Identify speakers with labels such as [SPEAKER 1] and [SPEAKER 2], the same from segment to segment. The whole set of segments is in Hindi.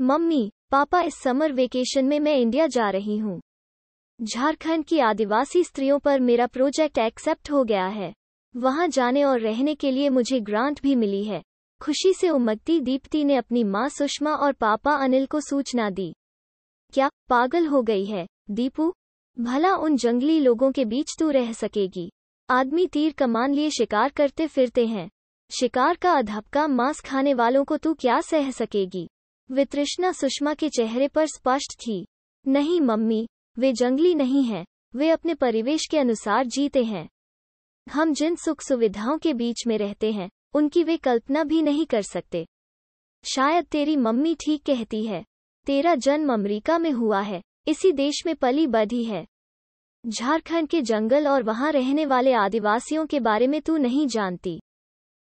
[SPEAKER 1] मम्मी, पापा इस समर वेकेशन में मैं इंडिया जा रही हूँ। झारखंड की आदिवासी स्त्रियों पर मेरा प्रोजेक्ट एक्सेप्ट हो गया है। वहाँ जाने और रहने के लिए मुझे ग्रांट भी मिली है। खुशी से उमगती दीप्ति ने अपनी माँ सुषमा और पापा अनिल को सूचना दी। क्या पागल हो गई है, दीपू? भला उन जंगली लोगों के बीच तू रह सकेगी। आदमी तीर कमान लिए शिकार करते फिरते हैं। शिकार का अधपका मांस खाने वालों को तू क्या सह सकेगी? वितृष्णा सुषमा के चेहरे पर स्पष्ट थी। नहीं, मम्मी, वे जंगली नहीं हैं, वे अपने परिवेश के अनुसार जीते हैं। हम जिन सुख सुविधाओं के बीच में रहते हैं, उनकी वे कल्पना भी नहीं कर सकते। शायद तेरी मम्मी ठीक कहती है, तेरा जन्म अमेरिका में हुआ है, इसी देश में पली बढ़ी है। झारखंड के जंगल और वहाँ रहने वाले आदिवासियों के बारे में तू नहीं जानती।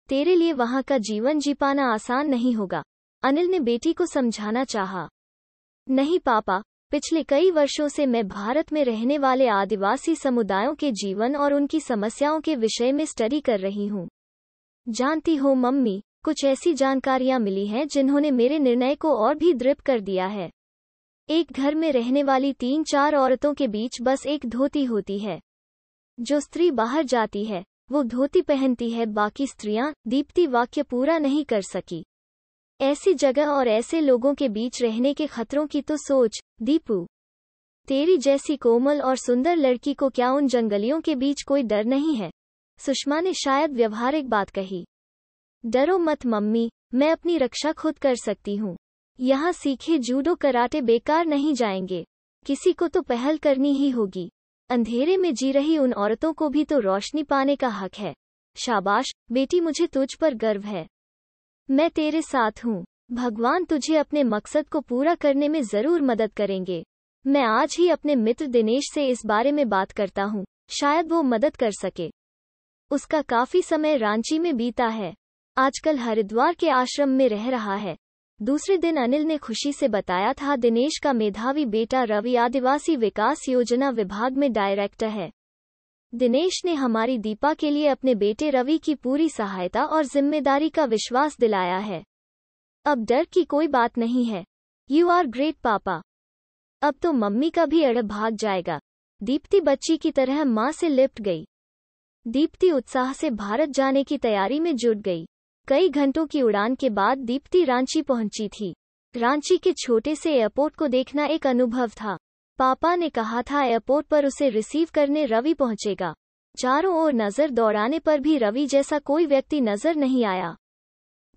[SPEAKER 1] तेरे लिए वहाँ का जीवन जी पाना आसान नहीं होगा। अनिल ने बेटी को समझाना चाहा। नहीं पापा, पिछले कई वर्षों से मैं भारत में रहने वाले आदिवासी समुदायों के जीवन और उनकी समस्याओं के विषय में स्टडी कर रही हूँ। जानती हो मम्मी, कुछ ऐसी जानकारियाँ मिली हैं जिन्होंने मेरे निर्णय को और भी दृढ़ कर दिया है। एक घर में रहने वाली तीन चार औरतों के बीच बस एक धोती होती है। जो स्त्री बाहर जाती है, वो धोती पहनती है, बाकी स्त्रियाँ दीप्ति वाक्य पूरा नहीं कर सकी। ऐसी जगह और ऐसे लोगों के बीच रहने के खतरों की तो सोच, दीपू। तेरी जैसी कोमल और सुंदर लड़की को क्या उन जंगलियों के बीच कोई डर नहीं है? सुषमा ने शायद व्यवहारिक बात कही। डरो मत मम्मी, मैं अपनी रक्षा खुद कर सकती हूँ। यहाँ सीखे जूडो कराटे बेकार नहीं जाएँगे। किसी को तो पहल करनी ही होगी। अंधेरे में जी रही उन औरतों को भी तो रोशनी पाने का हक है। शाबाश, बेटी मुझे तुझ पर गर्व है। मैं तेरे साथ हूँ। भगवान तुझे अपने मकसद को पूरा करने में ज़रूर मदद करेंगे। मैं आज ही अपने मित्र दिनेश से इस बारे में बात करता हूँ। शायद वो मदद कर सके। उसका काफ़ी समय रांची में बीता है। आजकल हरिद्वार के आश्रम में रह रहा है। दूसरे दिन अनिल ने खुशी से बताया था, दिनेश का मेधावी बेटा रवि आदिवासी विकास योजना विभाग में डायरेक्टर है। दिनेश ने हमारी दीपा के लिए अपने बेटे रवि की पूरी सहायता और ज़िम्मेदारी का विश्वास दिलाया है। अब डर की कोई बात नहीं है। यू आर ग्रेट पापा। अब तो मम्मी का भी अड़ भाग जाएगा। दीप्ति बच्ची की तरह माँ से लिपट गई। दीप्ति उत्साह से भारत जाने की तैयारी में जुट गई। कई घंटों की उड़ान के बाद दीप्ति रांची पहुँची थी। रांची के छोटे से एयरपोर्ट को देखना एक अनुभव था। पापा ने कहा था, एयरपोर्ट पर उसे रिसीव करने रवि पहुंचेगा। चारों ओर नज़र दौड़ाने पर भी रवि जैसा कोई व्यक्ति नज़र नहीं आया।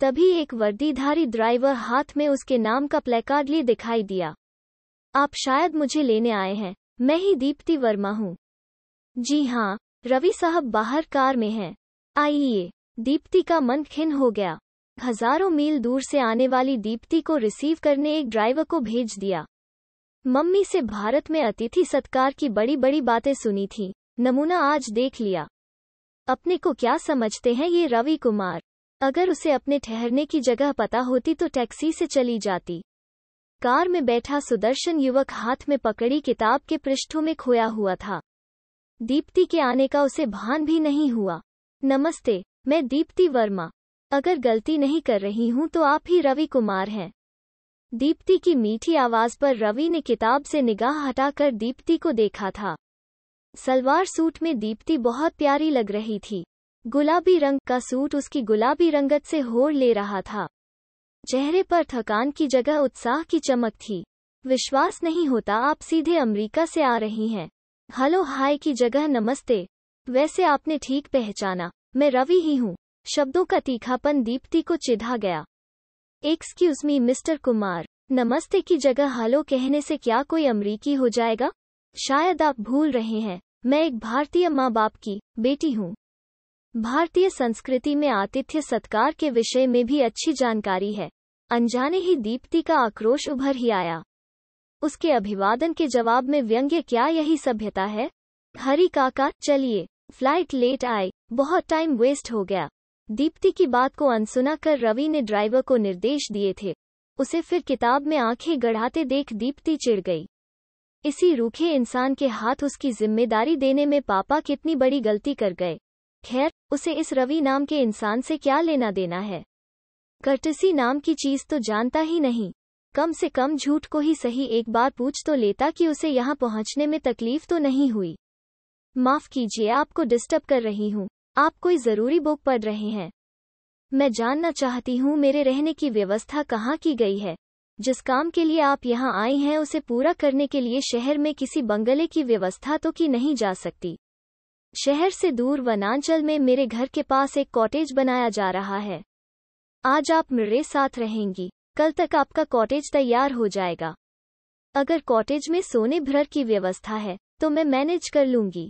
[SPEAKER 1] तभी एक वर्दीधारी ड्राइवर हाथ में उसके नाम का प्लेकार्ड लिए दिखाई दिया। आप शायद मुझे लेने आए हैं। मैं ही दीप्ति वर्मा हूँ। जी हाँ रवि साहब बाहर कार में हैं। आइए। दीप्ति का मन खिन हो गया। हज़ारों मील दूर से आने वाली दीप्ति को रिसीव करने एक ड्राइवर को भेज दिया। मम्मी से भारत में अतिथि सत्कार की बड़ी बड़ी बातें सुनी थी। नमूना आज देख लिया। अपने को क्या समझते हैं ये रवि कुमार? अगर उसे अपने ठहरने की जगह पता होती तो टैक्सी से चली जाती। कार में बैठा सुदर्शन युवक हाथ में पकड़ी किताब के पृष्ठों में खोया हुआ था। दीप्ति के आने का उसे भान भी नहीं हुआ। नमस्ते, मैं दीप्ति वर्मा। अगर गलती नहीं कर रही हूँ तो आप ही रवि कुमार हैं। दीप्ति की मीठी आवाज़ पर रवि ने किताब से निगाह हटाकर दीप्ति को देखा था। सलवार सूट में दीप्ति बहुत प्यारी लग रही थी। गुलाबी रंग का सूट उसकी गुलाबी रंगत से होड़ ले रहा था। चेहरे पर थकान की जगह उत्साह की चमक थी। विश्वास नहीं होता आप सीधे अमेरिका से आ रही हैं। हेलो हाय की जगह नमस्ते। वैसे आपने ठीक पहचाना। मैं रवि ही हूँ। शब्दों का तीखापन दीप्ति को चिढ़ा गया। एक्सक्यूज मी मिस्टर कुमार नमस्ते की जगह हेलो कहने से क्या कोई अमरीकी हो जाएगा? शायद आप भूल रहे हैं। मैं एक भारतीय माँ बाप की बेटी हूँ। भारतीय संस्कृति में आतिथ्य सत्कार के विषय में भी अच्छी जानकारी है। अनजाने ही दीप्ति का आक्रोश उभर ही आया। उसके अभिवादन के जवाब में व्यंग्य क्या यही सभ्यता है? हरी काका, चलिए। फ़्लाइट लेट आई। बहुत टाइम वेस्ट हो गया। दीप्ति की बात को अनसुना कर रवि ने ड्राइवर को निर्देश दिए थे। उसे फिर किताब में आँखें गढ़ाते देख दीप्ति चिढ़ गई। इसी रूखे इंसान के हाथ उसकी ज़िम्मेदारी देने में पापा कितनी बड़ी गलती कर गए। खैर, उसे इस रवि नाम के इंसान से क्या लेना देना है? कर्टसी नाम की चीज़ तो जानता ही नहीं। कम से कम झूठ को ही सही एक बार पूछ तो लेता कि उसे यहाँ पहुँचने में तकलीफ़ तो नहीं हुई। माफ़ कीजिए, आपको डिस्टर्ब कर रही हूँ। आप कोई ज़रूरी बुक पढ़ रहे हैं। मैं जानना चाहती हूँ मेरे रहने की व्यवस्था कहाँ की गई है। जिस काम के लिए आप यहाँ आए हैं उसे पूरा करने के लिए शहर में किसी बंगले की व्यवस्था तो की नहीं जा सकती। शहर से दूर वनांचल में मेरे घर के पास एक कॉटेज बनाया जा रहा है। आज आप मेरे साथ रहेंगी। कल तक आपका कॉटेज तैयार हो जाएगा। अगर कॉटेज में सोने भर की व्यवस्था है तो मैं मैनेज कर लूँगी।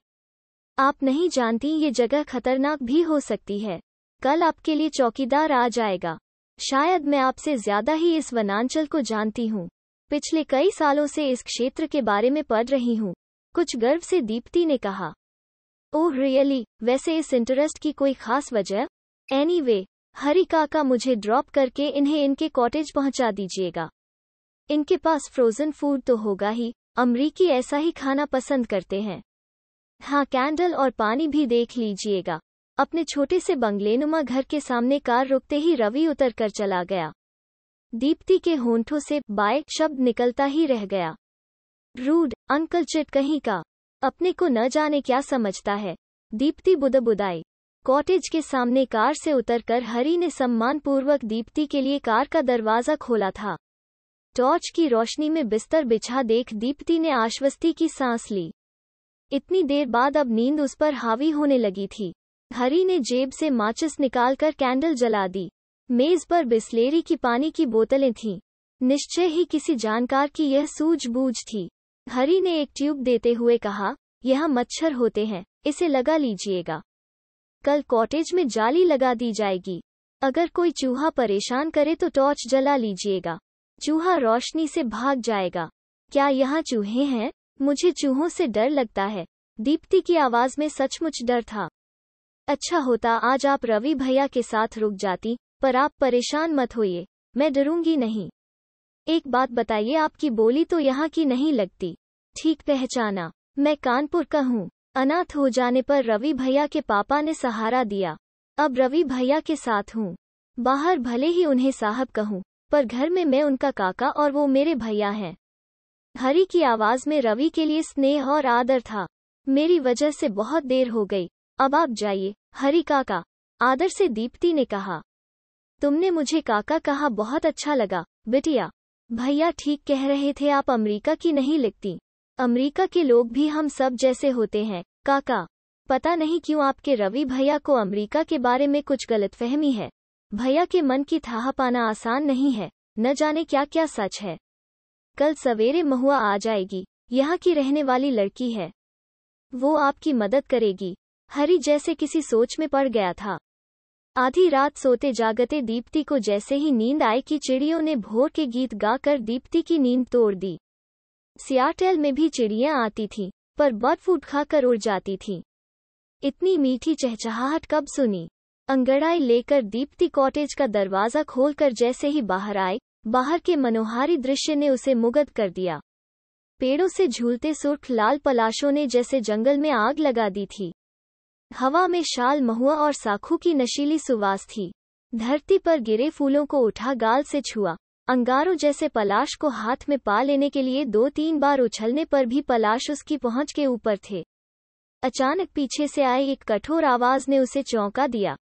[SPEAKER 1] आप नहीं जानती ये जगह खतरनाक भी हो सकती है। कल आपके लिए चौकीदार आ जाएगा। शायद मैं आपसे ज़्यादा ही इस वनांचल को जानती हूँ। पिछले कई सालों से इस क्षेत्र के बारे में पढ़ रही हूँ। कुछ गर्व से दीप्ति ने कहा। Oh really? वैसे इस इंटरेस्ट की कोई खास वजह? एनीवे anyway, हरी काका मुझे ड्रॉप करके इन्हें इनके कॉटेज पहुँचा दीजिएगा। इनके पास फ्रोजन फ़ूड तो होगा ही। अमरीकी ऐसा ही खाना पसंद करते हैं। हाँ कैंडल और पानी भी देख लीजिएगा। अपने छोटे से बंगलेनुमा घर के सामने कार रुकते ही रवि उतर कर चला गया। दीप्ति के होंठों से बाय शब्द निकलता ही रह गया। रूड, अंकल चिट कहीं का? अपने को न जाने क्या समझता है? दीप्ति बुदबुदाई। कॉटेज के सामने कार से उतरकर हरी ने सम्मानपूर्वक दीप्ति के लिए कार का दरवाज़ा खोला था। टॉर्च की रोशनी में बिस्तर बिछा देख दीप्ति ने आश्वस्ति की सांस ली। इतनी देर बाद अब नींद उस पर हावी होने लगी थी। हरी ने जेब से माचिस निकालकर कैंडल जला दी। मेज पर बिस्लेरी की पानी की बोतलें थीं। निश्चय ही किसी जानकार की यह सूझबूझ थी। हरी ने एक ट्यूब देते हुए कहा, यह मच्छर होते हैं, इसे लगा लीजिएगा। कल कॉटेज में जाली लगा दी जाएगी। अगर कोई चूहा परेशान करे तो टॉर्च जला लीजिएगा। चूहा रोशनी से भाग जाएगा। क्या यहाँ चूहे हैं? मुझे चूहों से डर लगता है। दीप्ति की आवाज़ में सचमुच डर था। अच्छा होता, आज आप रवि भैया के साथ रुक जाती, पर आप परेशान मत होइए, मैं डरूँगी नहीं। एक बात बताइए, आपकी बोली तो यहाँ की नहीं लगती। ठीक पहचाना, मैं कानपुर का हूँ। अनाथ हो जाने पर रवि भैया के पापा ने सहारा दिया। अब रवि भैया के साथ हूँ। बाहर भले ही उन्हें साहब कहूँ, पर घर में मैं उनका काका और वो मेरे भैया हैं। हरी की आवाज़ में रवि के लिए स्नेह और आदर था। मेरी वजह से बहुत देर हो गई। अब आप जाइए। हरी काका, आदर से दीप्ति ने कहा। तुमने मुझे काका कहा बहुत अच्छा लगा। बिटिया, भैया ठीक कह रहे थे आप अमेरिका की नहीं लिखती। अमेरिका के लोग भी हम सब जैसे होते हैं। काका, पता नहीं क्यों आपके रवि भैया को अमेरिका के बारे में कुछ गलतफहमी है? भैया के मन की थाह पाना आसान नहीं है। न जाने क्या क्या सच है। कल सवेरे महुआ आ जाएगी, यहाँ की रहने वाली लड़की है। वो आपकी मदद करेगी, हरी जैसे किसी सोच में पड़ गया था। आधी रात सोते जागते दीप्ति को जैसे ही नींद आए कि चिड़ियों ने भोर के गीत गाकर दीप्ति की नींद तोड़ दी। सियाटेल में भी चिड़ियाँ आती थीं, पर बर्ड फ़ूड खाकर उड़ जाती थीं। इतनी मीठी चहचहाहट कब सुनी? अंगड़ाई लेकर दीप्ति कॉटेज का दरवाज़ा खोलकर जैसे ही बाहर आए बाहर के मनोहारी दृश्य ने उसे मुगद कर दिया। पेड़ों से झूलते सुर्ख लाल पलाशों ने जैसे जंगल में आग लगा दी थी। हवा में शाल महुआ और साखू की नशीली सुवास थी। धरती पर गिरे फूलों को उठा गाल से छुआ। अंगारों जैसे पलाश को हाथ में पा लेने के लिए दो तीन बार उछलने पर भी पलाश उसकी पहुँच के ऊपर थे। अचानक पीछे से आई एक कठोर आवाज़ ने उसे चौंका दिया।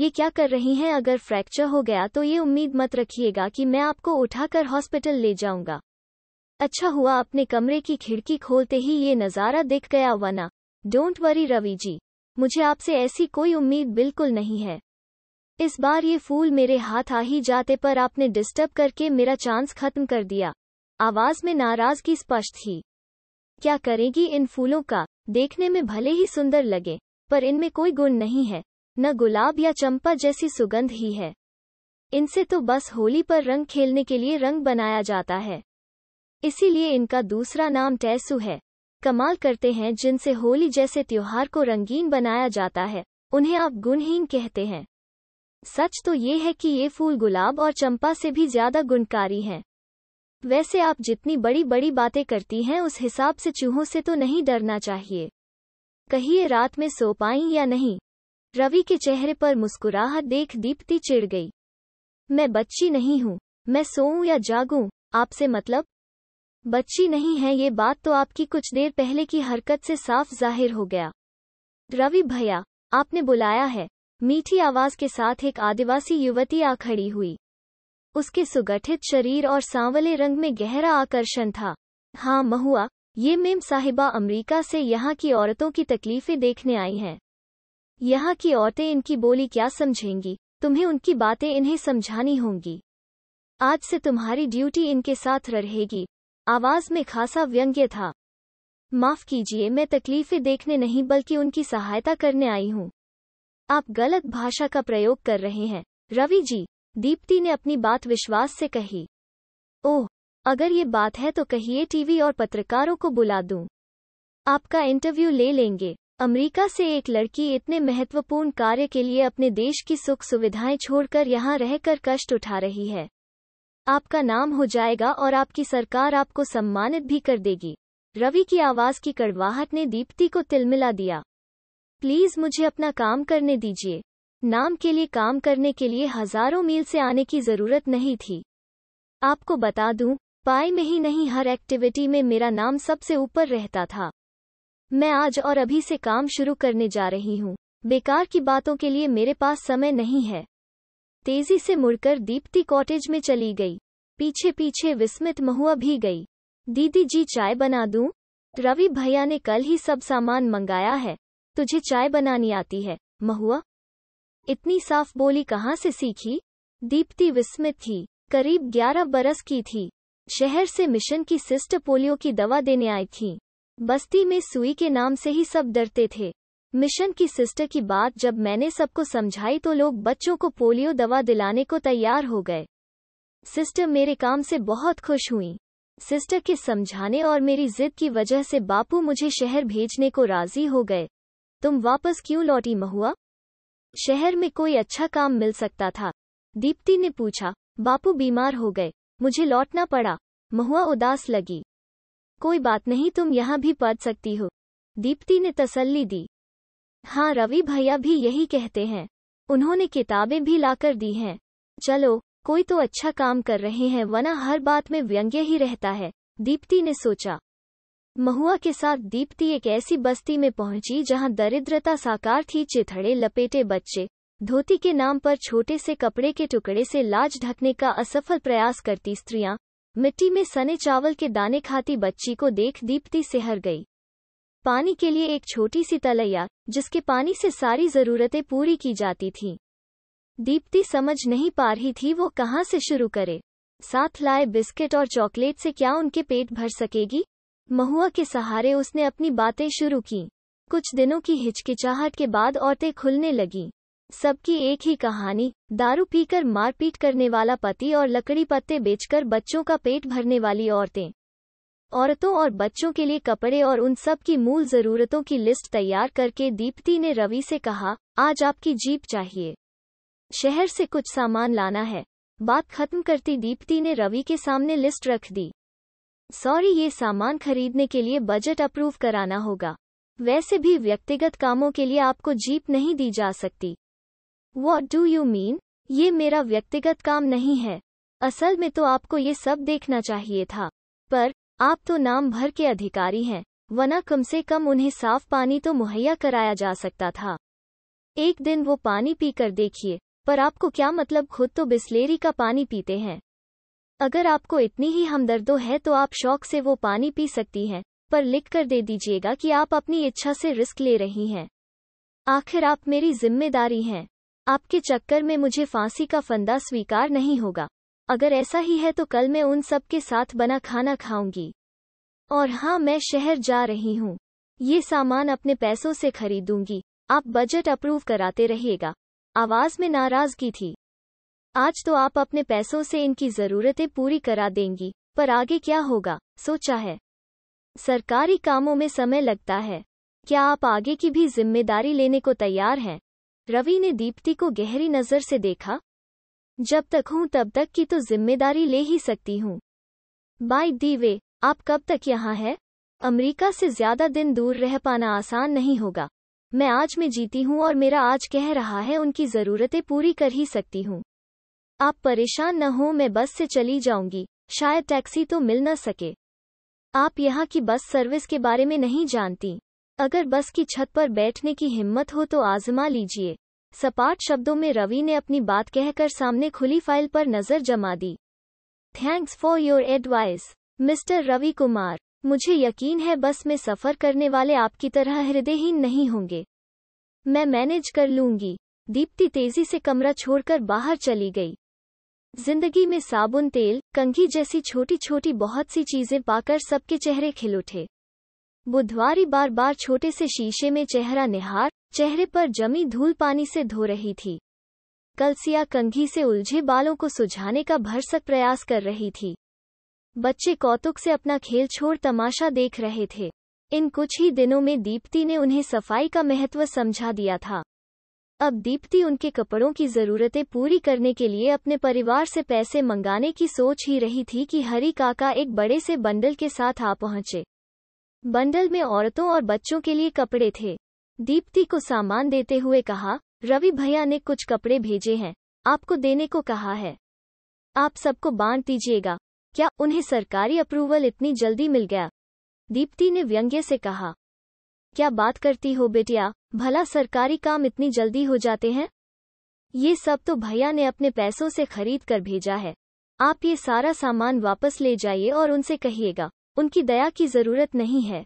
[SPEAKER 1] ये क्या कर रही हैं? अगर फ्रैक्चर हो गया तो ये उम्मीद मत रखिएगा कि मैं आपको उठाकर हॉस्पिटल ले जाऊँगा। अच्छा हुआ अपने कमरे की खिड़की खोलते ही ये नज़ारा दिख गया वना डोंट वरी रवि जी। मुझे आपसे ऐसी कोई उम्मीद बिल्कुल नहीं है। इस बार ये फूल मेरे हाथ आ ही जाते पर आपने डिस्टर्ब करके मेरा चांस खत्म कर दिया। आवाज़ में नाराज़गी स्पष्ट थी। क्या करेगी इन फूलों का? देखने में भले ही सुंदर लगे, पर इनमें कोई गुण नहीं है। न गुलाब या चंपा जैसी सुगंध ही है। इनसे तो बस होली पर रंग खेलने के लिए रंग बनाया जाता है। इसीलिए इनका दूसरा नाम टैसू है। कमाल करते हैं जिनसे होली जैसे त्योहार को रंगीन बनाया जाता है। उन्हें आप गुणहीन कहते हैं। सच तो ये है कि ये फूल गुलाब और चंपा से भी ज़्यादा गुणकारी हैं। वैसे आप जितनी बड़ी बड़ी बातें करती हैं उस हिसाब से चूहों से तो नहीं डरना चाहिए। कहिए रात में सो पाई या नहीं? रवि के चेहरे पर मुस्कुराहट देख दीप्ति चिढ़ गई। मैं बच्ची नहीं हूँ, मैं सोऊं या जागूं, आपसे मतलब? बच्ची नहीं है ये बात तो आपकी कुछ देर पहले की हरकत से साफ़ ज़ाहिर हो गया। रवि भैया, आपने बुलाया है। मीठी आवाज़ के साथ एक आदिवासी युवती आ खड़ी हुई। उसके सुगठित शरीर और सांवले रंग में गहरा आकर्षण था। हाँ महुआ, ये मेम साहिबा अमरीका से यहाँ की औरतों की तकलीफें देखने आई हैं। यहाँ की औरतें इनकी बोली क्या समझेंगी? तुम्हें उनकी बातें इन्हें समझानी होंगी। आज से तुम्हारी ड्यूटी इनके साथ रहेगी। आवाज़ में खासा व्यंग्य था। माफ़ कीजिए, मैं तकलीफें देखने नहीं बल्कि उनकी सहायता करने आई हूँ। आप गलत भाषा का प्रयोग कर रहे हैं। रवि जी, दीप्ति ने अपनी बात विश्वास से कही। ओह, अगर ये बात है तो कहिए टीवी और पत्रकारों को बुला दूँ। आपका इंटरव्यू ले लेंगे। अमेरिका से एक लड़की इतने महत्वपूर्ण कार्य के लिए अपने देश की सुख सुविधाएँ छोड़कर यहाँ रहकर कष्ट उठा रही है। आपका नाम हो जाएगा और आपकी सरकार आपको सम्मानित भी कर देगी। रवि की आवाज़ की कड़वाहट ने दीप्ति को तिलमिला दिया। प्लीज़ मुझे अपना काम करने दीजिए। नाम के लिए काम करने के लिए हज़ारों मील से आने की ज़रूरत नहीं थी। आपको बता दूँ, पाई में ही नहीं, हर एक्टिविटी में मेरा नाम सबसे ऊपर रहता था। मैं आज और अभी से काम शुरू करने जा रही हूँ। बेकार की बातों के लिए मेरे पास समय नहीं है। तेज़ी से मुड़कर दीप्ति कॉटेज में चली गई। पीछे पीछे विस्मित महुआ भी गई। दीदी जी चाय बना दूँ? रवि भैया ने कल ही सब सामान मंगाया है। तुझे चाय बनानी आती है, महुआ। इतनी साफ़ बोली कहाँ से सीखी? दीप्ति विस्मित थी। करीब ग्यारह बरस की थी। शहर से मिशन की सिस्ट पोलियो की दवा देने आई थी। बस्ती में सुई के नाम से ही सब डरते थे। मिशन की सिस्टर की बात जब मैंने सबको समझाई तो लोग बच्चों को पोलियो दवा दिलाने को तैयार हो गए। सिस्टर मेरे काम से बहुत खुश हुई। सिस्टर के समझाने और मेरी जिद की वजह से बापू मुझे शहर भेजने को राज़ी हो गए। तुम वापस क्यों लौटी महुआ? शहर में कोई अच्छा काम मिल सकता था। दीप्ति ने पूछा, बापू बीमार हो गए, मुझे लौटना पड़ा। महुआ उदास लगी। कोई बात नहीं, तुम यहाँ भी पढ़ सकती हो। दीप्ति ने तसल्ली दी। हाँ रवि भैया भी यही कहते हैं। उन्होंने किताबें भी लाकर दी हैं। चलो, कोई तो अच्छा काम कर रहे हैं वना हर बात में व्यंग्य ही रहता है, दीप्ति ने सोचा। महुआ के साथ दीप्ति एक ऐसी बस्ती में पहुँची जहाँ दरिद्रता साकार थी, चिथड़े लपेटे बच्चे, धोती के नाम पर छोटे से कपड़े के टुकड़े से लाज ढकने का असफल प्रयास करती स्त्रियाँ मिट्टी में सने चावल के दाने खाती बच्ची को देख दीप्ति सिहर गई। पानी के लिए एक छोटी सी तलैया, जिसके पानी से सारी जरूरतें पूरी की जाती थीं। दीप्ति समझ नहीं पा रही थी वो कहाँ से शुरू करे। साथ लाए बिस्किट और चॉकलेट से क्या उनके पेट भर सकेगी? महुआ के सहारे उसने अपनी बातें शुरू की। कुछ दिनों की हिचकिचाहट के बाद औरतें खुलने लगीं। सबकी एक ही कहानी, दारू पीकर मारपीट करने वाला पति और लकड़ी पत्ते बेचकर बच्चों का पेट भरने वाली औरतें। औरतों और बच्चों के लिए कपड़े और उन सब की मूल जरूरतों की लिस्ट तैयार करके दीप्ति ने रवि से कहा, आज आपकी जीप चाहिए। शहर से कुछ सामान लाना है। बात खत्म करती दीप्ति ने रवि के सामने लिस्ट रख दी। सॉरी, ये सामान खरीदने के लिए बजट अप्रूव कराना होगा। वैसे भी व्यक्तिगत कामों के लिए आपको जीप नहीं दी जा सकती। वॉट डू यू मीन ये मेरा व्यक्तिगत काम नहीं है। असल में तो आपको ये सब देखना चाहिए था। पर, आप तो नाम भर के अधिकारी हैं वना कम से कम उन्हें साफ़ पानी तो मुहैया कराया जा सकता था। एक दिन वो पानी पीकर देखिए, पर आपको क्या मतलब खुद तो बिस्लेरी का पानी पीते हैं। अगर आपको इतनी ही हमदर्दो है तो आप शौक से वो पानी पी सकती हैं, पर लिख कर दे दीजिएगा कि आप अपनी इच्छा से रिस्क ले रही हैं। आखिर आप मेरी ज़िम्मेदारी हैं। आपके चक्कर में मुझे फांसी का फंदा स्वीकार नहीं होगा। अगर ऐसा ही है तो कल मैं उन सब के साथ बना खाना खाऊँगी। और हाँ मैं शहर जा रही हूँ। ये सामान अपने पैसों से खरीदूँगी। आप बजट अप्रूव कराते रहिएगा। आवाज़ में नाराज़गी थी। आज तो आप अपने पैसों से इनकी जरूरतें पूरी करा देंगी, पर आगे क्या होगा, सोचा है। सरकारी कामों में समय लगता है। क्या आप आगे की भी ज़िम्मेदारी लेने को तैयार हैं? रवि ने दीप्ति को गहरी नज़र से देखा। जब तक हूँ, तब तक की तो ज़िम्मेदारी ले ही सकती हूँ। बाय दी वे, आप कब तक यहाँ है? अमेरिका से ज़्यादा दिन दूर रह पाना आसान नहीं होगा। मैं आज में जीती हूँ और मेरा आज कह रहा है, उनकी जरूरतें पूरी कर ही सकती हूँ। आप परेशान न हो, मैं बस से चली जाऊँगी। शायद टैक्सी तो मिल न सके। आप यहाँ की बस सर्विस के बारे में नहीं जानती। अगर बस की छत पर बैठने की हिम्मत हो तो आजमा लीजिए। सपाट शब्दों में रवि ने अपनी बात कहकर सामने खुली फ़ाइल पर नज़र जमा दी। Thanks for your advice, mister Ravi Kumar. मुझे यकीन है बस में सफ़र करने वाले आपकी तरह हृदयहीन नहीं होंगे। मैं मैनेज कर लूँगी। दीप्ति तेज़ी से कमरा छोड़कर बाहर चली गई। ज़िंदगी में साबुन, तेल, कंघी जैसी छोटी छोटी बहुत सी चीज़ें पाकर सबके चेहरे खिल उठे। बुधवारी बार बार छोटे से शीशे में चेहरा निहार, चेहरे पर जमी धूल पानी से धो रही थी। कलसिया कंघी से उलझे बालों को सुझाने का भरसक प्रयास कर रही थी। बच्चे कौतुक से अपना खेल छोड़ तमाशा देख रहे थे। इन कुछ ही दिनों में दीप्ति ने उन्हें सफ़ाई का महत्व समझा दिया था। अब दीप्ति उनके कपड़ों की जरूरतें पूरी करने के लिए अपने परिवार से पैसे मंगाने की सोच ही रही थी कि हरी काका एक बड़े से बंडल के साथ आ पहुँचे। बंडल में औरतों और बच्चों के लिए कपड़े थे। दीप्ति को सामान देते हुए कहा, रवि भैया ने कुछ कपड़े भेजे हैं। आपको देने को कहा है। आप सबको बांट दीजिएगा। क्या उन्हें सरकारी अप्रूवल इतनी जल्दी मिल गया? दीप्ति ने व्यंग्य से कहा, क्या बात करती हो बेटिया? भला सरकारी काम इतनी जल्दी हो जाते हैं? ये सब तो भैया ने अपने पैसों से खरीद कर भेजा है। आप ये सारा सामान वापस ले जाइए और उनसे कहिएगा। उनकी दया की ज़रूरत नहीं है।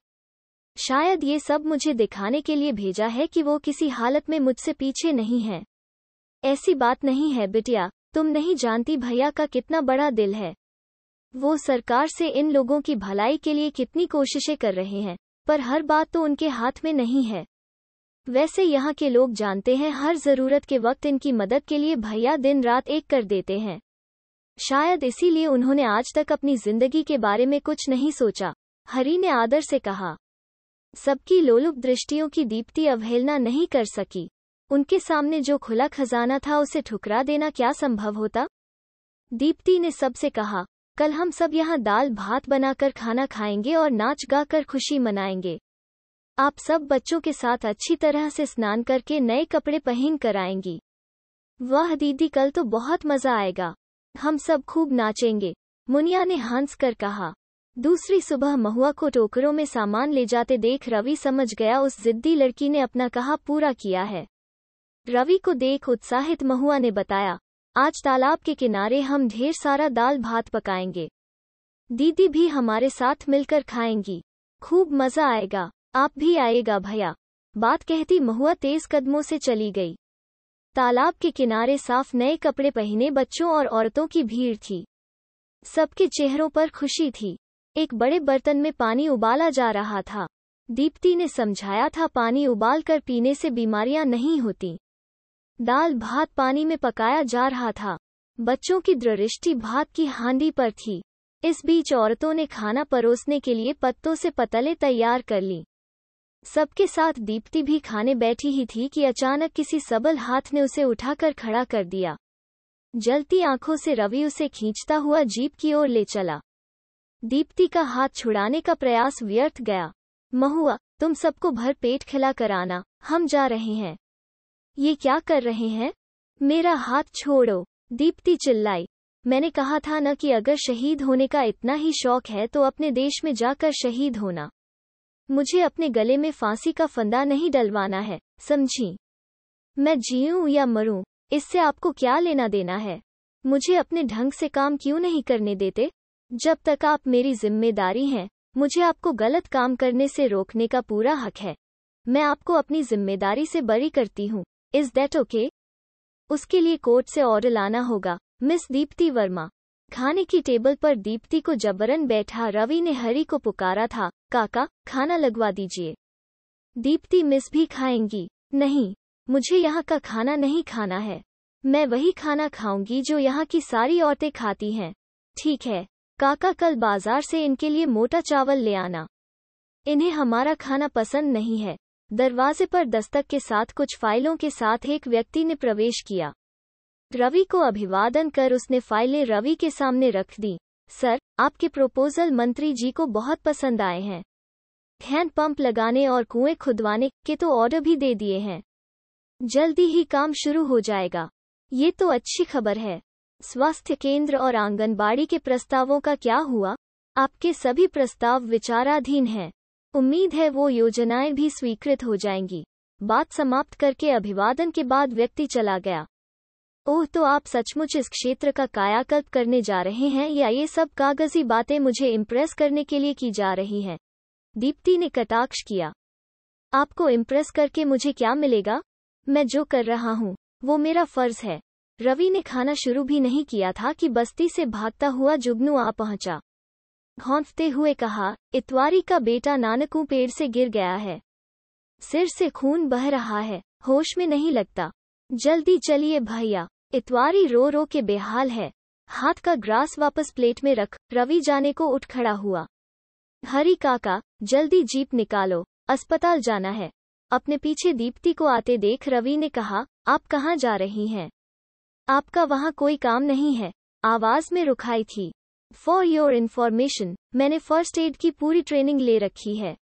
[SPEAKER 1] शायद ये सब मुझे दिखाने के लिए भेजा है कि वो किसी हालत में मुझसे पीछे नहीं है। ऐसी बात नहीं है, बिटिया, तुम नहीं जानती भैया का कितना बड़ा दिल है। वो सरकार से इन लोगों की भलाई के लिए कितनी कोशिशें कर रहे हैं, पर हर बात तो उनके हाथ में नहीं है। वैसे यहाँ के लोग जानते हैं, हर ज़रूरत के वक्त इनकी मदद के लिए भैया दिन रात एक कर देते हैं। शायद इसीलिए उन्होंने आज तक अपनी ज़िंदगी के बारे में कुछ नहीं सोचा। हरी ने आदर से कहा, सबकी लोलुप दृष्टियों की दीप्ति अवहेलना नहीं कर सकी। उनके सामने जो खुला खजाना था उसे ठुकरा देना क्या संभव होता? दीप्ति ने सबसे कहा, कल हम सब यहाँ दाल भात बनाकर खाना खाएँगे और नाच गा कर खुशी मनाएँगे। आप सब बच्चों के साथ अच्छी तरह से स्नान करके नए कपड़े पहन कर आएँगी। वाह दीदी, कल तो बहुत मज़ा आएगा। हम सब खूब नाचेंगे। मुनिया ने हंस कर कहा। दूसरी सुबह महुआ को टोकरों में सामान ले जाते देख रवि समझ गया उस जिद्दी लड़की ने अपना कहा पूरा किया है। रवि को देख उत्साहित महुआ ने बताया, आज तालाब के किनारे हम ढेर सारा दाल भात पकाएँगे। दीदी भी हमारे साथ मिलकर खाएँगी। खूब मज़ा आएगा। आप भी आएगा भैया। बात कहती महुआ तेज कदमों से चली गई। तालाब के किनारे साफ़ नए कपड़े पहने बच्चों और औरतों की भीड़ थी। सबके चेहरों पर खुशी थी। एक बड़े बर्तन में पानी उबाला जा रहा था। दीप्ति ने समझाया था, पानी उबालकर पीने से बीमारियाँ नहीं होती। दाल भात पानी में पकाया जा रहा था। बच्चों की दृष्टि भात की हांडी पर थी। इस बीच औरतों ने खाना परोसने के लिए पत्तों से पतले तैयार कर ली। सबके साथ दीप्ति भी खाने बैठी ही थी कि अचानक किसी सबल हाथ ने उसे उठाकर खड़ा कर दिया। जलती आँखों से रवि उसे खींचता हुआ जीप की ओर ले चला। दीप्ति का हाथ छुड़ाने का प्रयास व्यर्थ गया। महुआ, तुम सबको भर पेट खिला कर आना, हम जा रहे हैं। ये क्या कर रहे हैं? मेरा हाथ छोड़ो। दीप्ति चिल्लाई। मैंने कहा था न कि अगर शहीद होने का इतना ही शौक है तो अपने देश में जाकर शहीद होना। मुझे अपने गले में फांसी का फंदा नहीं डलवाना है, समझी? मैं जीऊं या मरूं, इससे आपको क्या लेना देना है? मुझे अपने ढंग से काम क्यों नहीं करने देते? जब तक आप मेरी ज़िम्मेदारी हैं, मुझे आपको गलत काम करने से रोकने का पूरा हक है। मैं आपको अपनी ज़िम्मेदारी से बरी करती हूँ। इज़ दैट ओके उसके लिए कोर्ट से ऑर्डर लाना होगा, मिस दीप्ति वर्मा। खाने की टेबल पर दीप्ति को जबरन बैठा रवि ने हरी को पुकारा था, काका, खाना लगवा दीजिए। दीप्ति मिस भी खाएँगी। नहीं, मुझे यहाँ का खाना नहीं खाना है। मैं वही खाना खाऊँगी जो यहाँ की सारी औरतें खाती हैं। ठीक है, काका कल बाज़ार से इनके लिए मोटा चावल ले आना। इन्हें हमारा खाना पसंद नहीं है। दरवाजे पर दस्तक के साथ कुछ फाइलों के साथ एक व्यक्ति ने प्रवेश किया। रवि को अभिवादन कर उसने फाइलें रवि के सामने रख दी। सर, आपके प्रोपोजल मंत्री जी को बहुत पसंद आए हैं। हैंड पंप लगाने और कुएँ खुदवाने के तो ऑर्डर भी दे दिए हैं। जल्दी ही काम शुरू हो जाएगा। ये तो अच्छी खबर है। स्वास्थ्य केंद्र और आंगनबाड़ी के प्रस्तावों का क्या हुआ? आपके सभी प्रस्ताव विचाराधीन हैं। उम्मीद है वो योजनाएँ भी स्वीकृत हो जाएँगी। बात समाप्त करके अभिवादन के बाद व्यक्ति चला गया। ओह तो आप सचमुच इस क्षेत्र का कायाकल्प करने जा रहे हैं या ये सब कागज़ी बातें मुझे इम्प्रेस करने के लिए की जा रही हैं? दीप्ति ने कटाक्ष किया। आपको इम्प्रेस करके मुझे क्या मिलेगा? मैं जो कर रहा हूँ, वो मेरा फ़र्ज़ है। रवि ने खाना शुरू भी नहीं किया था कि बस्ती से भागता हुआ जुगनू आ पहुँचा। घोंफते हुए कहा, इतवारी का बेटा नानकू पेड़ से गिर गया है। सिर से खून बह रहा है, होश में नहीं लगता। जल्दी चलिए भैया। इतवारी रो रो के बेहाल है। हाथ का ग्रास वापस प्लेट में रख, रवि जाने को उठ खड़ा हुआ। हरी काका, जल्दी जीप निकालो, अस्पताल जाना है। अपने पीछे दीप्ति को आते देख रवि ने कहा, आप कहाँ जा रही हैं? आपका वहाँ कोई काम नहीं है। आवाज़ में रुखाई थी। फॉर योर इन्फॉर्मेशन मैंने फ़र्स्ट एड की पूरी ट्रेनिंग ले रखी है।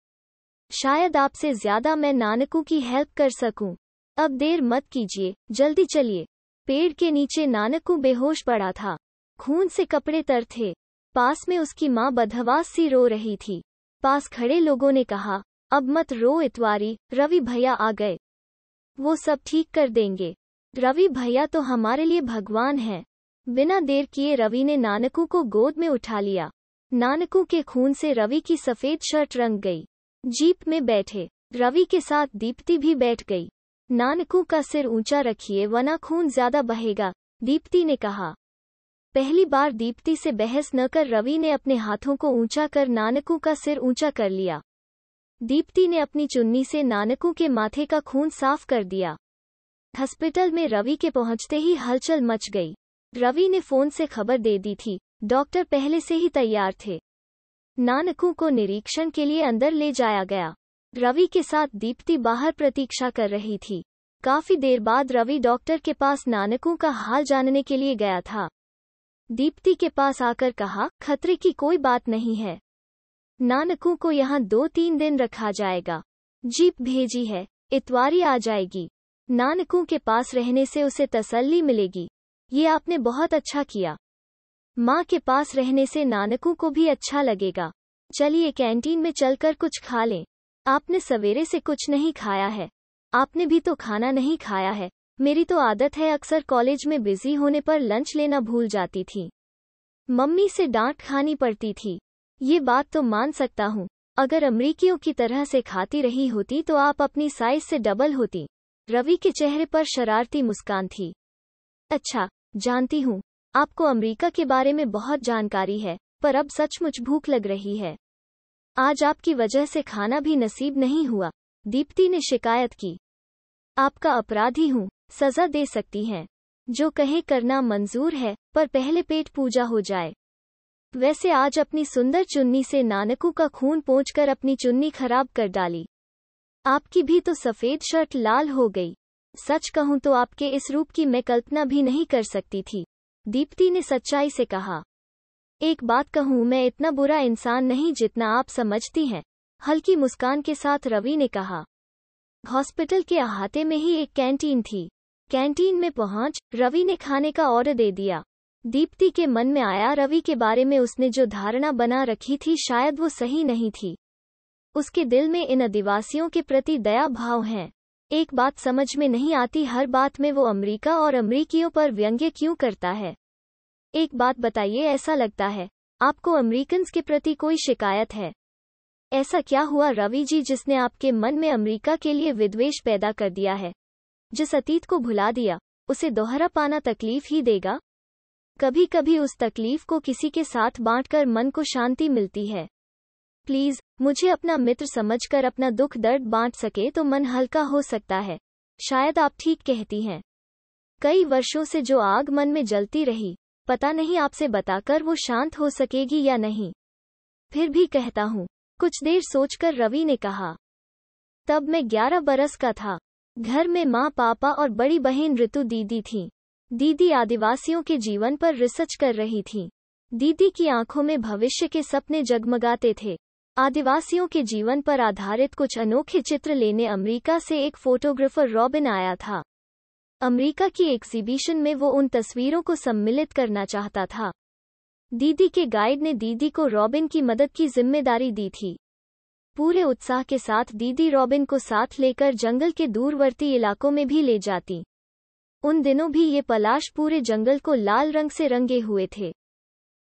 [SPEAKER 1] शायद आपसे ज़्यादा मैं नानकू की हेल्प कर सकूँ। अब देर मत कीजिए, जल्दी चलिए। पेड़ के नीचे नानकू बेहोश पड़ा था। खून से कपड़े तर थे। पास में उसकी माँ बदहवास सी रो रही थी। पास खड़े लोगों ने कहा, अब मत रो इतवारी, रवि भैया आ गए। वो सब ठीक कर देंगे। रवि भैया तो हमारे लिए भगवान हैं। बिना देर किए रवि ने नानकू को गोद में उठा लिया। नानकू के खून से रवि की सफ़ेद शर्ट रंग गई। जीप में बैठे। रवि के साथ दीप्ति भी बैठ गई। नानकू का सिर ऊँचा रखिए वना खून ज़्यादा बहेगा, दीप्ति ने कहा। पहली बार दीप्ति से बहस न कर रवि ने अपने हाथों को ऊँचा कर नानकू का सिर ऊँचा कर लिया। दीप्ति ने अपनी चुन्नी से नानकू के माथे का खून साफ़ कर दिया। हॉस्पिटल में रवि के पहुँचते ही हलचल मच गई। रवि ने फ़ोन से खबर दे दी थी, डॉक्टर पहले से ही तैयार थे। नानकू को निरीक्षण के लिए अंदर ले जाया गया। रवि के साथ दीप्ति बाहर प्रतीक्षा कर रही थी। काफ़ी देर बाद रवि डॉक्टर के पास नानकों का हाल जानने के लिए गया था। दीप्ति के पास आकर कहा, खतरे की कोई बात नहीं है। नानकों को यहाँ दो तीन दिन रखा जाएगा। जीप भेजी है, इतवारी आ जाएगी। नानकों के पास रहने से उसे तसल्ली मिलेगी। ये आपने बहुत अच्छा किया। माँ के पास रहने से नानकों को भी अच्छा लगेगा। चलिए कैंटीन में चलकर कुछ खा लें। आपने सवेरे से कुछ नहीं खाया है। आपने भी तो खाना नहीं खाया है। मेरी तो आदत है अक्सर कॉलेज में बिज़ी होने पर लंच लेना भूल जाती थी। मम्मी से डांट खानी पड़ती थी। ये बात तो मान सकता हूँ। अगर अमरीकियों की तरह से खाती रही होती तो आप अपनी साइज़ से डबल होती। रवि के चेहरे पर शरारती मुस्कान थी। अच्छा जानती हूँ। आपको अमेरिका के बारे में बहुत जानकारी है, पर अब सचमुच भूख लग रही है। आज आपकी वजह से खाना भी नसीब नहीं हुआ। दीप्ति ने शिकायत की। आपका अपराधी हूँ, सजा दे सकती हैं। जो कहे करना मंजूर है, पर पहले पेट पूजा हो जाए। वैसे आज अपनी सुंदर चुन्नी से नानकू का खून कर अपनी चुन्नी खराब कर डाली। आपकी भी तो सफ़ेद शर्ट लाल हो गई। सच कहूँ तो आपके इस रूप की मैं कल्पना भी नहीं कर सकती थी। दीप्ति ने सच्चाई से कहा। एक बात कहूँ, मैं इतना बुरा इंसान नहीं जितना आप समझती हैं, हल्की मुस्कान के साथ रवि ने कहा। हॉस्पिटल के अहाते में ही एक कैंटीन थी। कैंटीन में पहुँच, रवि ने खाने का ऑर्डर दे दिया। दीप्ति के मन में आया, रवि के बारे में उसने जो धारणा बना रखी थी, शायद वो सही नहीं थी। उसके दिल में इन आदिवासियों के प्रति दया भाव है। एक बात समझ में नहीं आती, हर बात में वो अमरीका और अमरीकियों पर व्यंग्य क्यों करता है? एक बात बताइए, ऐसा लगता है। आपको अमरीकन के प्रति कोई शिकायत है? ऐसा क्या हुआ रवि जी जिसने आपके मन में अमरीका के लिए विद्वेष पैदा कर दिया है? जिस अतीत को भुला दिया, उसे दोहरा पाना तकलीफ़ ही देगा? कभी कभी उस तकलीफ़ को किसी के साथ बांटकर मन को शांति मिलती है। प्लीज़, मुझे अपना मित्र समझकर अपना दुख दर्द बांट सके तो मन हल्का हो सकता है। शायद आप ठीक कहती हैं। कई वर्षों से जो आग मन में जलती रही पता नहीं आपसे बताकर वो शांत हो सकेगी या नहीं। फिर भी कहता हूँ, कुछ देर सोचकर रवि ने कहा, तब मैं ग्यारह बरस का था। घर में माँ पापा और बड़ी बहन ऋतु दीदी थी। दीदी आदिवासियों के जीवन पर रिसर्च कर रही थी। दीदी की आँखों में भविष्य के सपने जगमगाते थे। आदिवासियों के जीवन पर आधारित कुछ अनोखे चित्र लेने अमेरिका से एक फोटोग्राफर रॉबिन आया था। अमेरिका की एग्जीबिशन में वो उन तस्वीरों को सम्मिलित करना चाहता था। दीदी के गाइड ने दीदी को रॉबिन की मदद की ज़िम्मेदारी दी थी। पूरे उत्साह के साथ दीदी रॉबिन को साथ लेकर जंगल के दूरवर्ती इलाकों में भी ले जाती। उन दिनों भी ये पलाश पूरे जंगल को लाल रंग से रंगे हुए थे।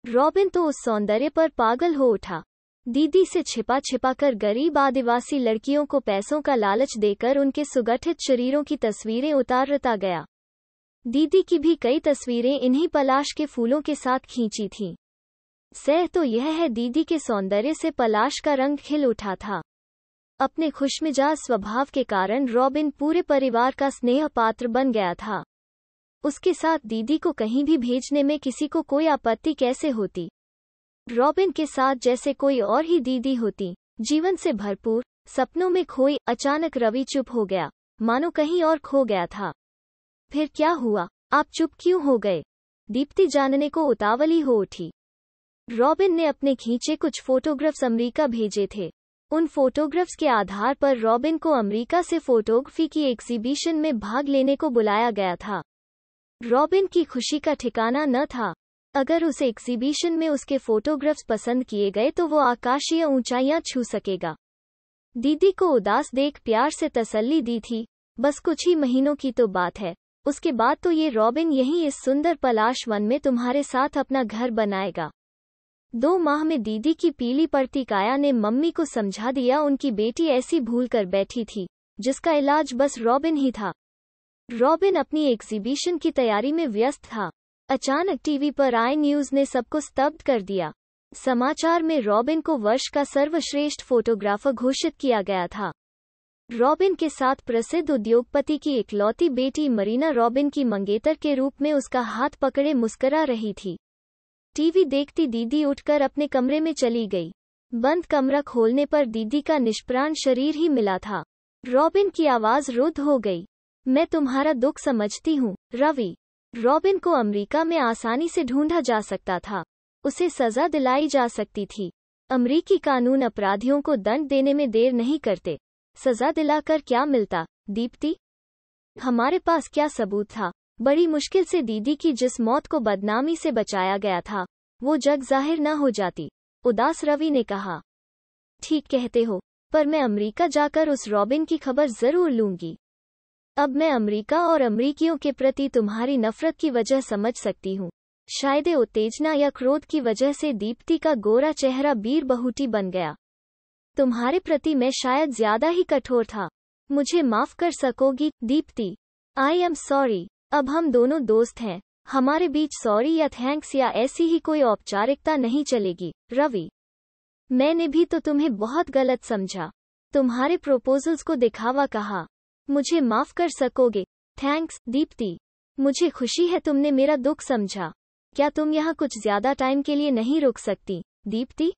[SPEAKER 1] रॉबिन तो उस सौंदर्य पर पागल हो उठा। दीदी से छिपा छिपा कर गरीब आदिवासी लड़कियों को पैसों का लालच देकर उनके सुगठित शरीरों की तस्वीरें उतारता गया। दीदी की भी कई तस्वीरें इन्हीं पलाश के फूलों के साथ खींची थीं। सह तो यह है दीदी के सौंदर्य से पलाश का रंग खिल उठा था। अपने खुशमिजाज स्वभाव के कारण रॉबिन पूरे परिवार का स्नेह पात्र बन गया था। उसके साथ दीदी को कहीं भी भेजने में किसी को कोई आपत्ति कैसे होती? रॉबिन के साथ जैसे कोई और ही दीदी होती। जीवन से भरपूर, सपनों में खोई, अचानक रवि चुप हो गया। मानो कहीं और खो गया था। फिर क्या हुआ? आप चुप क्यों हो गए? दीप्ति जानने को उतावली हो उठी। रॉबिन ने अपने खींचे कुछ फोटोग्राफ्स अमेरिका भेजे थे। उन फोटोग्राफ्स के आधार पर रॉबिन को अमेरिका से फोटोग्राफी की एग्जीबिशन में भाग लेने को बुलाया गया था। रॉबिन की खुशी का ठिकाना न था। अगर उस एग्जीबिशन में उसके फोटोग्राफ्स पसंद किए गए तो वो आकाशीय ऊंचाइयाँ छू सकेगा। दीदी को उदास देख प्यार से तसल्ली दी थी, बस कुछ ही महीनों की तो बात है। उसके बाद तो ये रॉबिन यहीं इस सुंदर पलाश वन में तुम्हारे साथ अपना घर बनाएगा। दो माह में दीदी की पीली पड़ती काया ने मम्मी को समझा दिया उनकी बेटी ऐसी भूल कर बैठी थी, जिसका इलाज बस रॉबिन ही था। रॉबिन अपनी एग्जीबिशन की तैयारी में व्यस्त था। अचानक टीवी पर आई न्यूज़ ने सबको स्तब्ध कर दिया। समाचार में रॉबिन को वर्ष का सर्वश्रेष्ठ फोटोग्राफर घोषित किया गया था। रॉबिन के साथ प्रसिद्ध उद्योगपति की इकलौती बेटी मरीना रॉबिन की मंगेतर के रूप में उसका हाथ पकड़े मुस्करा रही थी। टीवी देखती दीदी उठकर अपने कमरे में चली गई। बंद कमरा खोलने पर दीदी का निष्प्राण शरीर ही मिला था। रॉबिन की आवाज़ रुद्ध हो गई। मैं तुम्हारा दुख समझती हूँ, रवि। रॉबिन को अमेरिका में आसानी से ढूंढा जा सकता था। उसे सजा दिलाई जा सकती थी। अमरीकी कानून अपराधियों को दंड देने में देर नहीं करते। सजा दिलाकर क्या मिलता? दीप्ति? हमारे पास क्या सबूत था? बड़ी मुश्किल से दीदी की जिस मौत को बदनामी से बचाया गया था, वो जग ज़ाहिर न हो जाती, उदास रवि ने कहा। ठीक कहते हो, पर मैं अमेरिका जाकर उस रॉबिन की खबर ज़रूर लूँगी। अब मैं अमेरिका और अमरीकियों के प्रति तुम्हारी नफरत की वजह समझ सकती हूँ। शायद उत्तेजना या क्रोध की वजह से दीप्ति का गोरा चेहरा बीर बहुटी बन गया। तुम्हारे प्रति मैं शायद ज़्यादा ही कठोर था। मुझे माफ़ कर सकोगी, दीप्ति। आई एम सॉरी अब हम दोनों दोस्त हैं। हमारे बीच सॉरी या थैंक्स या ऐसी ही कोई औपचारिकता नहीं चलेगी। रवि। मैंने भी तो तुम्हें बहुत गलत समझा। तुम्हारे प्रोपोजल्स को दिखावा कहा। मुझे माफ़ कर सकोगे। थैंक्स, दीप्ति। मुझे खुशी है तुमने मेरा दुख समझा। क्या तुम यहाँ कुछ ज़्यादा टाइम के लिए नहीं रुक सकती, दीप्ति?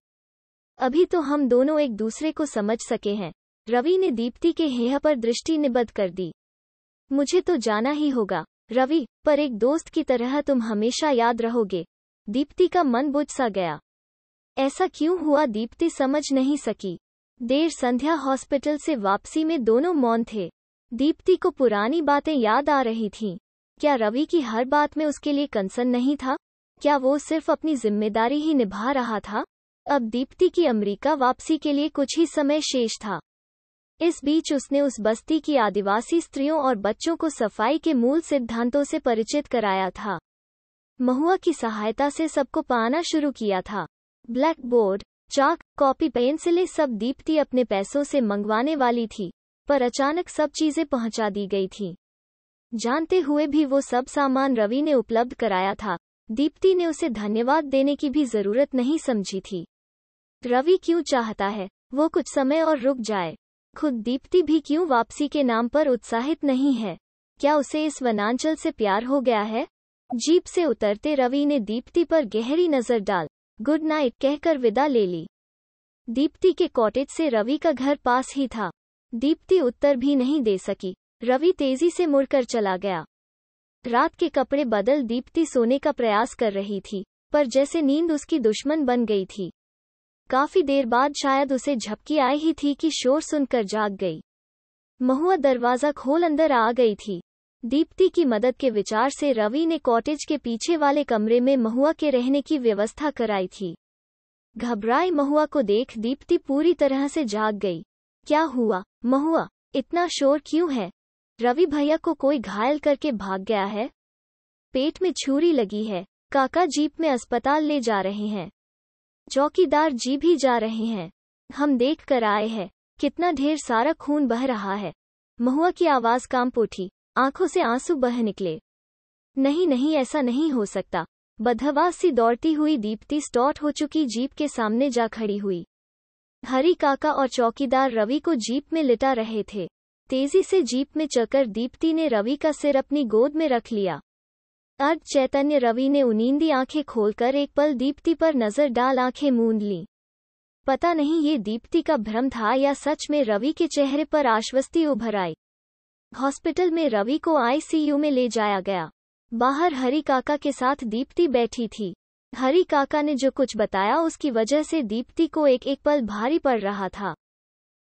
[SPEAKER 1] अभी तो हम दोनों एक दूसरे को समझ सके हैं। रवि ने दीप्ति के हेह पर दृष्टि निबद्ध कर दी। मुझे तो जाना ही होगा। रवि, पर एक दोस्त की तरह तुम हमेशा याद रहोगे। दीप्ति का मन बुझ सा गया। ऐसा क्यों हुआ दीप्ति समझ नहीं सकी। देर संध्या हॉस्पिटल से वापसी में दोनों मौन थे। दीप्ति को पुरानी बातें याद आ रही थीं। क्या रवि की हर बात में उसके लिए कंसर्न नहीं था? क्या वो सिर्फ़ अपनी ज़िम्मेदारी ही निभा रहा था? अब दीप्ति की अमेरिका वापसी के लिए कुछ ही समय शेष था। इस बीच उसने उस बस्ती की आदिवासी स्त्रियों और बच्चों को सफ़ाई के मूल सिद्धांतों से परिचित कराया था। महुआ की सहायता से सबको पाना शुरू किया था। ब्लैक बोर्ड चाक, कॉपी पेंसिलें सब दीप्ति अपने पैसों से मंगवाने वाली थी। पर अचानक सब चीज़ें पहुँचा दी गई थी। जानते हुए भी वो सब सामान रवि ने उपलब्ध कराया था। दीप्ति ने उसे धन्यवाद देने की भी ज़रूरत नहीं समझी थी। रवि क्यों चाहता है? वो कुछ समय और रुक जाए। खुद दीप्ति भी क्यों वापसी के नाम पर उत्साहित नहीं है? क्या उसे इस वनांचल से प्यार हो गया है? जीप से उतरते रवि ने दीप्ति पर गहरी नज़र डाल। गुड नाइट कहकर विदा ले ली। दीप्ति के कॉटेज से रवि का घर पास ही था। दीप्ति उत्तर भी नहीं दे सकी। रवि तेज़ी से मुड़कर चला गया। रात के कपड़े बदल दीप्ति सोने का प्रयास कर रही थी, पर जैसे नींद उसकी दुश्मन बन गई थी। काफ़ी देर बाद शायद उसे झपकी आई ही थी कि शोर सुनकर जाग गई। महुआ दरवाज़ा खोल अंदर आ गई थी। दीप्ति की मदद के विचार से रवि ने कॉटेज के पीछे वाले कमरे में महुआ के रहने की व्यवस्था कराई थी। घबराई महुआ को देख दीप्ति पूरी तरह से जाग गई। क्या हुआ? महुआ, इतना शोर क्यों है? रवि भैया को कोई घायल करके भाग गया है? पेट में छुरी लगी है। काका जीप में अस्पताल ले जा रहे हैं। चौकीदार जी भी जा रहे हैं। हम देख कर आए हैं। कितना ढेर सारा खून बह रहा है। महुआ की आवाज़ काँप उठी आँखों से आँसू बह निकले। नहीं नहीं, ऐसा नहीं हो सकता। बदहवास सी दौड़ती हुई दीप्ति स्टॉट हो चुकी जीप के सामने जा खड़ी हुई। हरी काका और चौकीदार रवि को जीप में लिटा रहे थे। तेज़ी से जीप में चकर दीप्ति ने रवि का सिर अपनी गोद में रख लिया। अर्ध चैतन्य रवि ने उनींदी आँखें खोलकर एक पल दीप्ति पर नज़र डाल आँखें मूंद ली। पता नहीं ये दीप्ति का भ्रम था या सच में रवि के चेहरे पर आश्वस्ति उभर आई। हॉस्पिटल में रवि को आईसीयू में ले जाया गया। बाहर हरी काका के साथ दीप्ति बैठी थी। हरी काका ने जो कुछ बताया उसकी वजह से दीप्ति को एक एक पल भारी पड़ रहा था।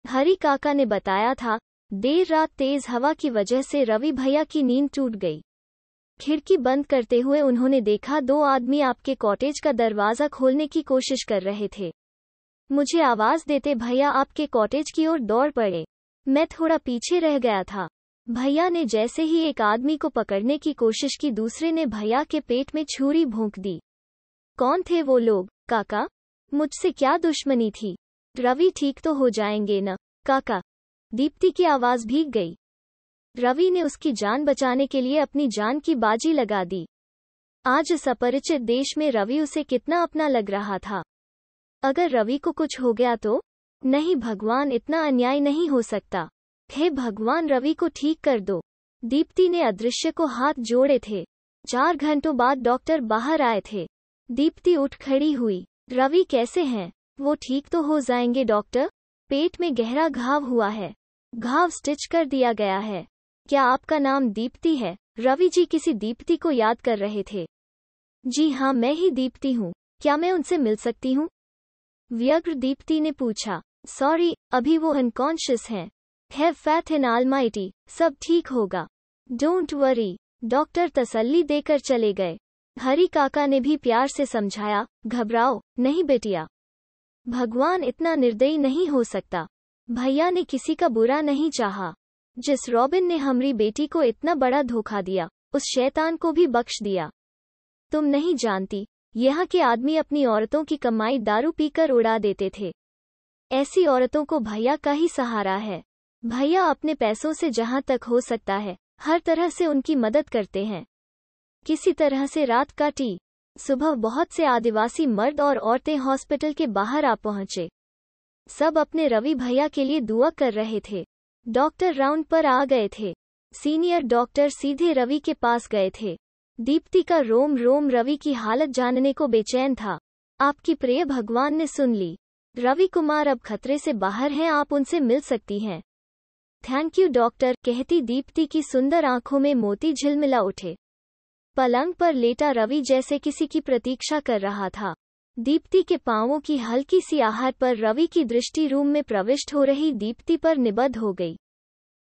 [SPEAKER 1] हरी काका ने बताया था, देर रात तेज हवा की वजह से रवि भैया की नींद टूट गई। खिड़की बंद करते हुए उन्होंने देखा दो आदमी आपके कॉटेज का दरवाज़ा खोलने की कोशिश कर रहे थे। मुझे आवाज़ देते भैया आपके कॉटेज की ओर दौड़ पड़े। मैं थोड़ा पीछे रह गया था। भैया ने जैसे ही एक आदमी को पकड़ने की कोशिश की दूसरे ने भैया के पेट में छुरी भोंक दी। कौन थे वो लोग? काका, मुझसे क्या दुश्मनी थी? रवि ठीक तो हो जाएँगे न? काका, दीप्ति की आवाज़ भीग गई। रवि ने उसकी जान बचाने के लिए अपनी जान की बाजी लगा दी। आज इस अपरिचित देश में रवि उसे कितना अपना लग रहा था। अगर रवि को कुछ हो गया तो? नहीं, भगवान इतना अन्याय नहीं हो सकता। हे भगवान, रवि को ठीक कर दो। दीप्ति ने अदृश्य को हाथ जोड़े थे। चार घंटों बाद डॉक्टर बाहर आए थे। दीप्ति उठ खड़ी हुई। रवि कैसे हैं? वो ठीक तो हो जाएँगे, डॉक्टर? पेट में गहरा घाव हुआ है। घाव स्टिच कर दिया गया है। क्या आपका नाम दीप्ति है? रवि जी किसी दीप्ति को याद कर रहे थे। जी हाँ मैं ही दीप्ति हूँ। क्या मैं उनसे मिल सकती हूँ? व्यग्र दीप्ति ने पूछा। सॉरी, अभी वो अनकॉन्शियस हैं। हैव फैथ इन आलमाइटी सब ठीक होगा। डोंट वरी डॉक्टर तसल्ली देकर चले गए। हरी काका ने भी प्यार से समझाया, घबराओ, नहीं बेटिया। भगवान इतना निर्दयी नहीं हो सकता। भैया ने किसी का बुरा नहीं चाहा। जिस रॉबिन ने हमारी बेटी को इतना बड़ा धोखा दिया, उस शैतान को भी बख्श दिया। तुम नहीं जानती, यहाँ के आदमी अपनी औरतों की कमाई दारू पीकर उड़ा देते थे। ऐसी औरतों को भैया का ही सहारा है। भैया अपने पैसों से जहाँ तक हो सकता है, हर तरह से उनकी मदद करते हैं। किसी तरह से रात काटी। सुबह बहुत से आदिवासी मर्द और औरतें हॉस्पिटल के बाहर आ पहुँचे। सब अपने रवि भैया के लिए दुआ कर रहे थे। डॉक्टर राउंड पर आ गए थे। सीनियर डॉक्टर सीधे रवि के पास गए थे। दीप्ति का रोम रोम रवि की हालत जानने को बेचैन था। आपकी प्रिय भगवान ने सुन ली। रवि कुमार अब खतरे से बाहर हैं, आप उनसे मिल सकती हैं। थैंक यू डॉक्टर, कहती दीप्ति की सुंदर आँखों में मोती झिलमिला उठे। पलंग पर लेटा रवि जैसे किसी की प्रतीक्षा कर रहा था। दीप्ति के पांवों की हल्की सी आहट पर रवि की दृष्टि रूम में प्रविष्ट हो रही दीप्ति पर निबद्ध हो गई।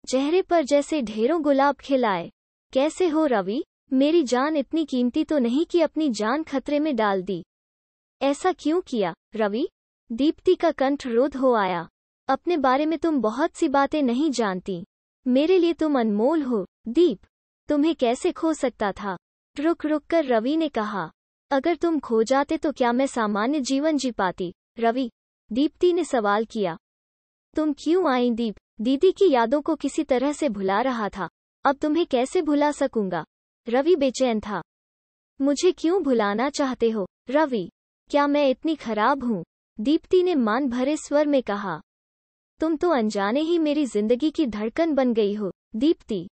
[SPEAKER 1] चेहरे पर जैसे ढेरों गुलाब खिलाए कैसे हो रवि? मेरी जान इतनी कीमती तो नहीं कि अपनी जान खतरे में डाल दी। ऐसा क्यों किया, रवि दीप्ति का कंठ रोध हो आया। अपने बारे में तुम बहुत सी बातें नहीं जानती। मेरे लिए तुम अनमोल हो। दीप, तुम्हें कैसे खो सकता था? रुक रुक कर रवि ने कहा, अगर तुम खो जाते तो क्या मैं सामान्य जीवन जी पाती? रवि, दीप्ति ने सवाल किया, तुम क्यों आई दीप? दीदी की यादों को किसी तरह से भुला रहा था, अब तुम्हें कैसे भुला सकूँगा? रवि बेचैन था, मुझे क्यों भुलाना चाहते हो? रवि, क्या मैं इतनी खराब हूँ? दीप्ति ने मान भरे स्वर में कहा, तुम तो अनजाने ही मेरी ज़िंदगी की धड़कन बन गई हो, दीप्ति।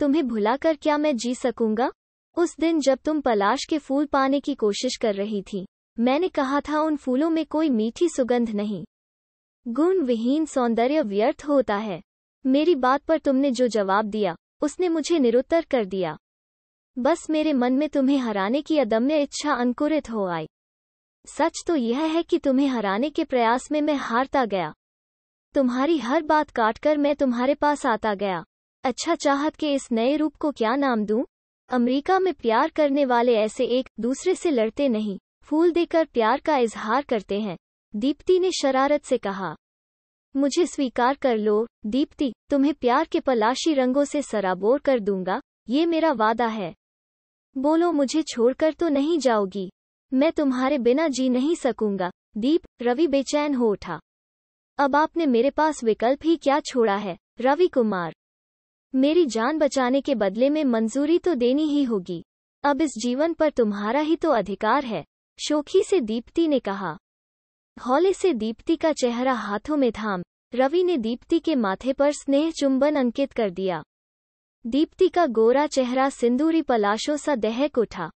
[SPEAKER 1] तुम्हें भुलाकर क्या मैं जी सकूँगा? उस दिन जब तुम पलाश के फूल पाने की कोशिश कर रही थी, मैंने कहा था उन फूलों में कोई मीठी सुगंध नहीं। गुण विहीन सौंदर्य व्यर्थ होता है। मेरी बात पर तुमने जो जवाब दिया, उसने मुझे निरुत्तर कर दिया। बस मेरे मन में तुम्हें हराने की अदम्य इच्छा अंकुरित हो आई। सच तो यह है कि तुम्हें हराने के प्रयास में मैं हारता गया। तुम्हारी हर बात काटकर मैं तुम्हारे पास आता गया। अच्छा चाहत के इस नए रूप को क्या नाम दूँ? अमेरिका में प्यार करने वाले ऐसे एक, दूसरे से लड़ते नहीं। फूल देकर प्यार का इजहार करते हैं। दीप्ति ने शरारत से कहा, मुझे स्वीकार कर लो, दीप्ति, तुम्हें प्यार के पलाशी रंगों से सराबोर कर दूँगा, ये मेरा वादा है। बोलो, मुझे छोड़कर तो नहीं जाओगी। मैं तुम्हारे बिना जी नहीं सकूँगा। दीप, रवि बेचैन हो उठा। अब आपने मेरे पास विकल्प ही क्या छोड़ा है, रवि कुमार? मेरी जान बचाने के बदले में मंजूरी तो देनी ही होगी। अब इस जीवन पर तुम्हारा ही तो अधिकार है, शोखी से दीप्ति ने कहा। हौले से दीप्ति का चेहरा हाथों में थाम, रवि ने दीप्ति के माथे पर स्नेह चुंबन अंकित कर दिया। दीप्ति का गोरा चेहरा सिंदूरी पलाशों सा दहक उठा।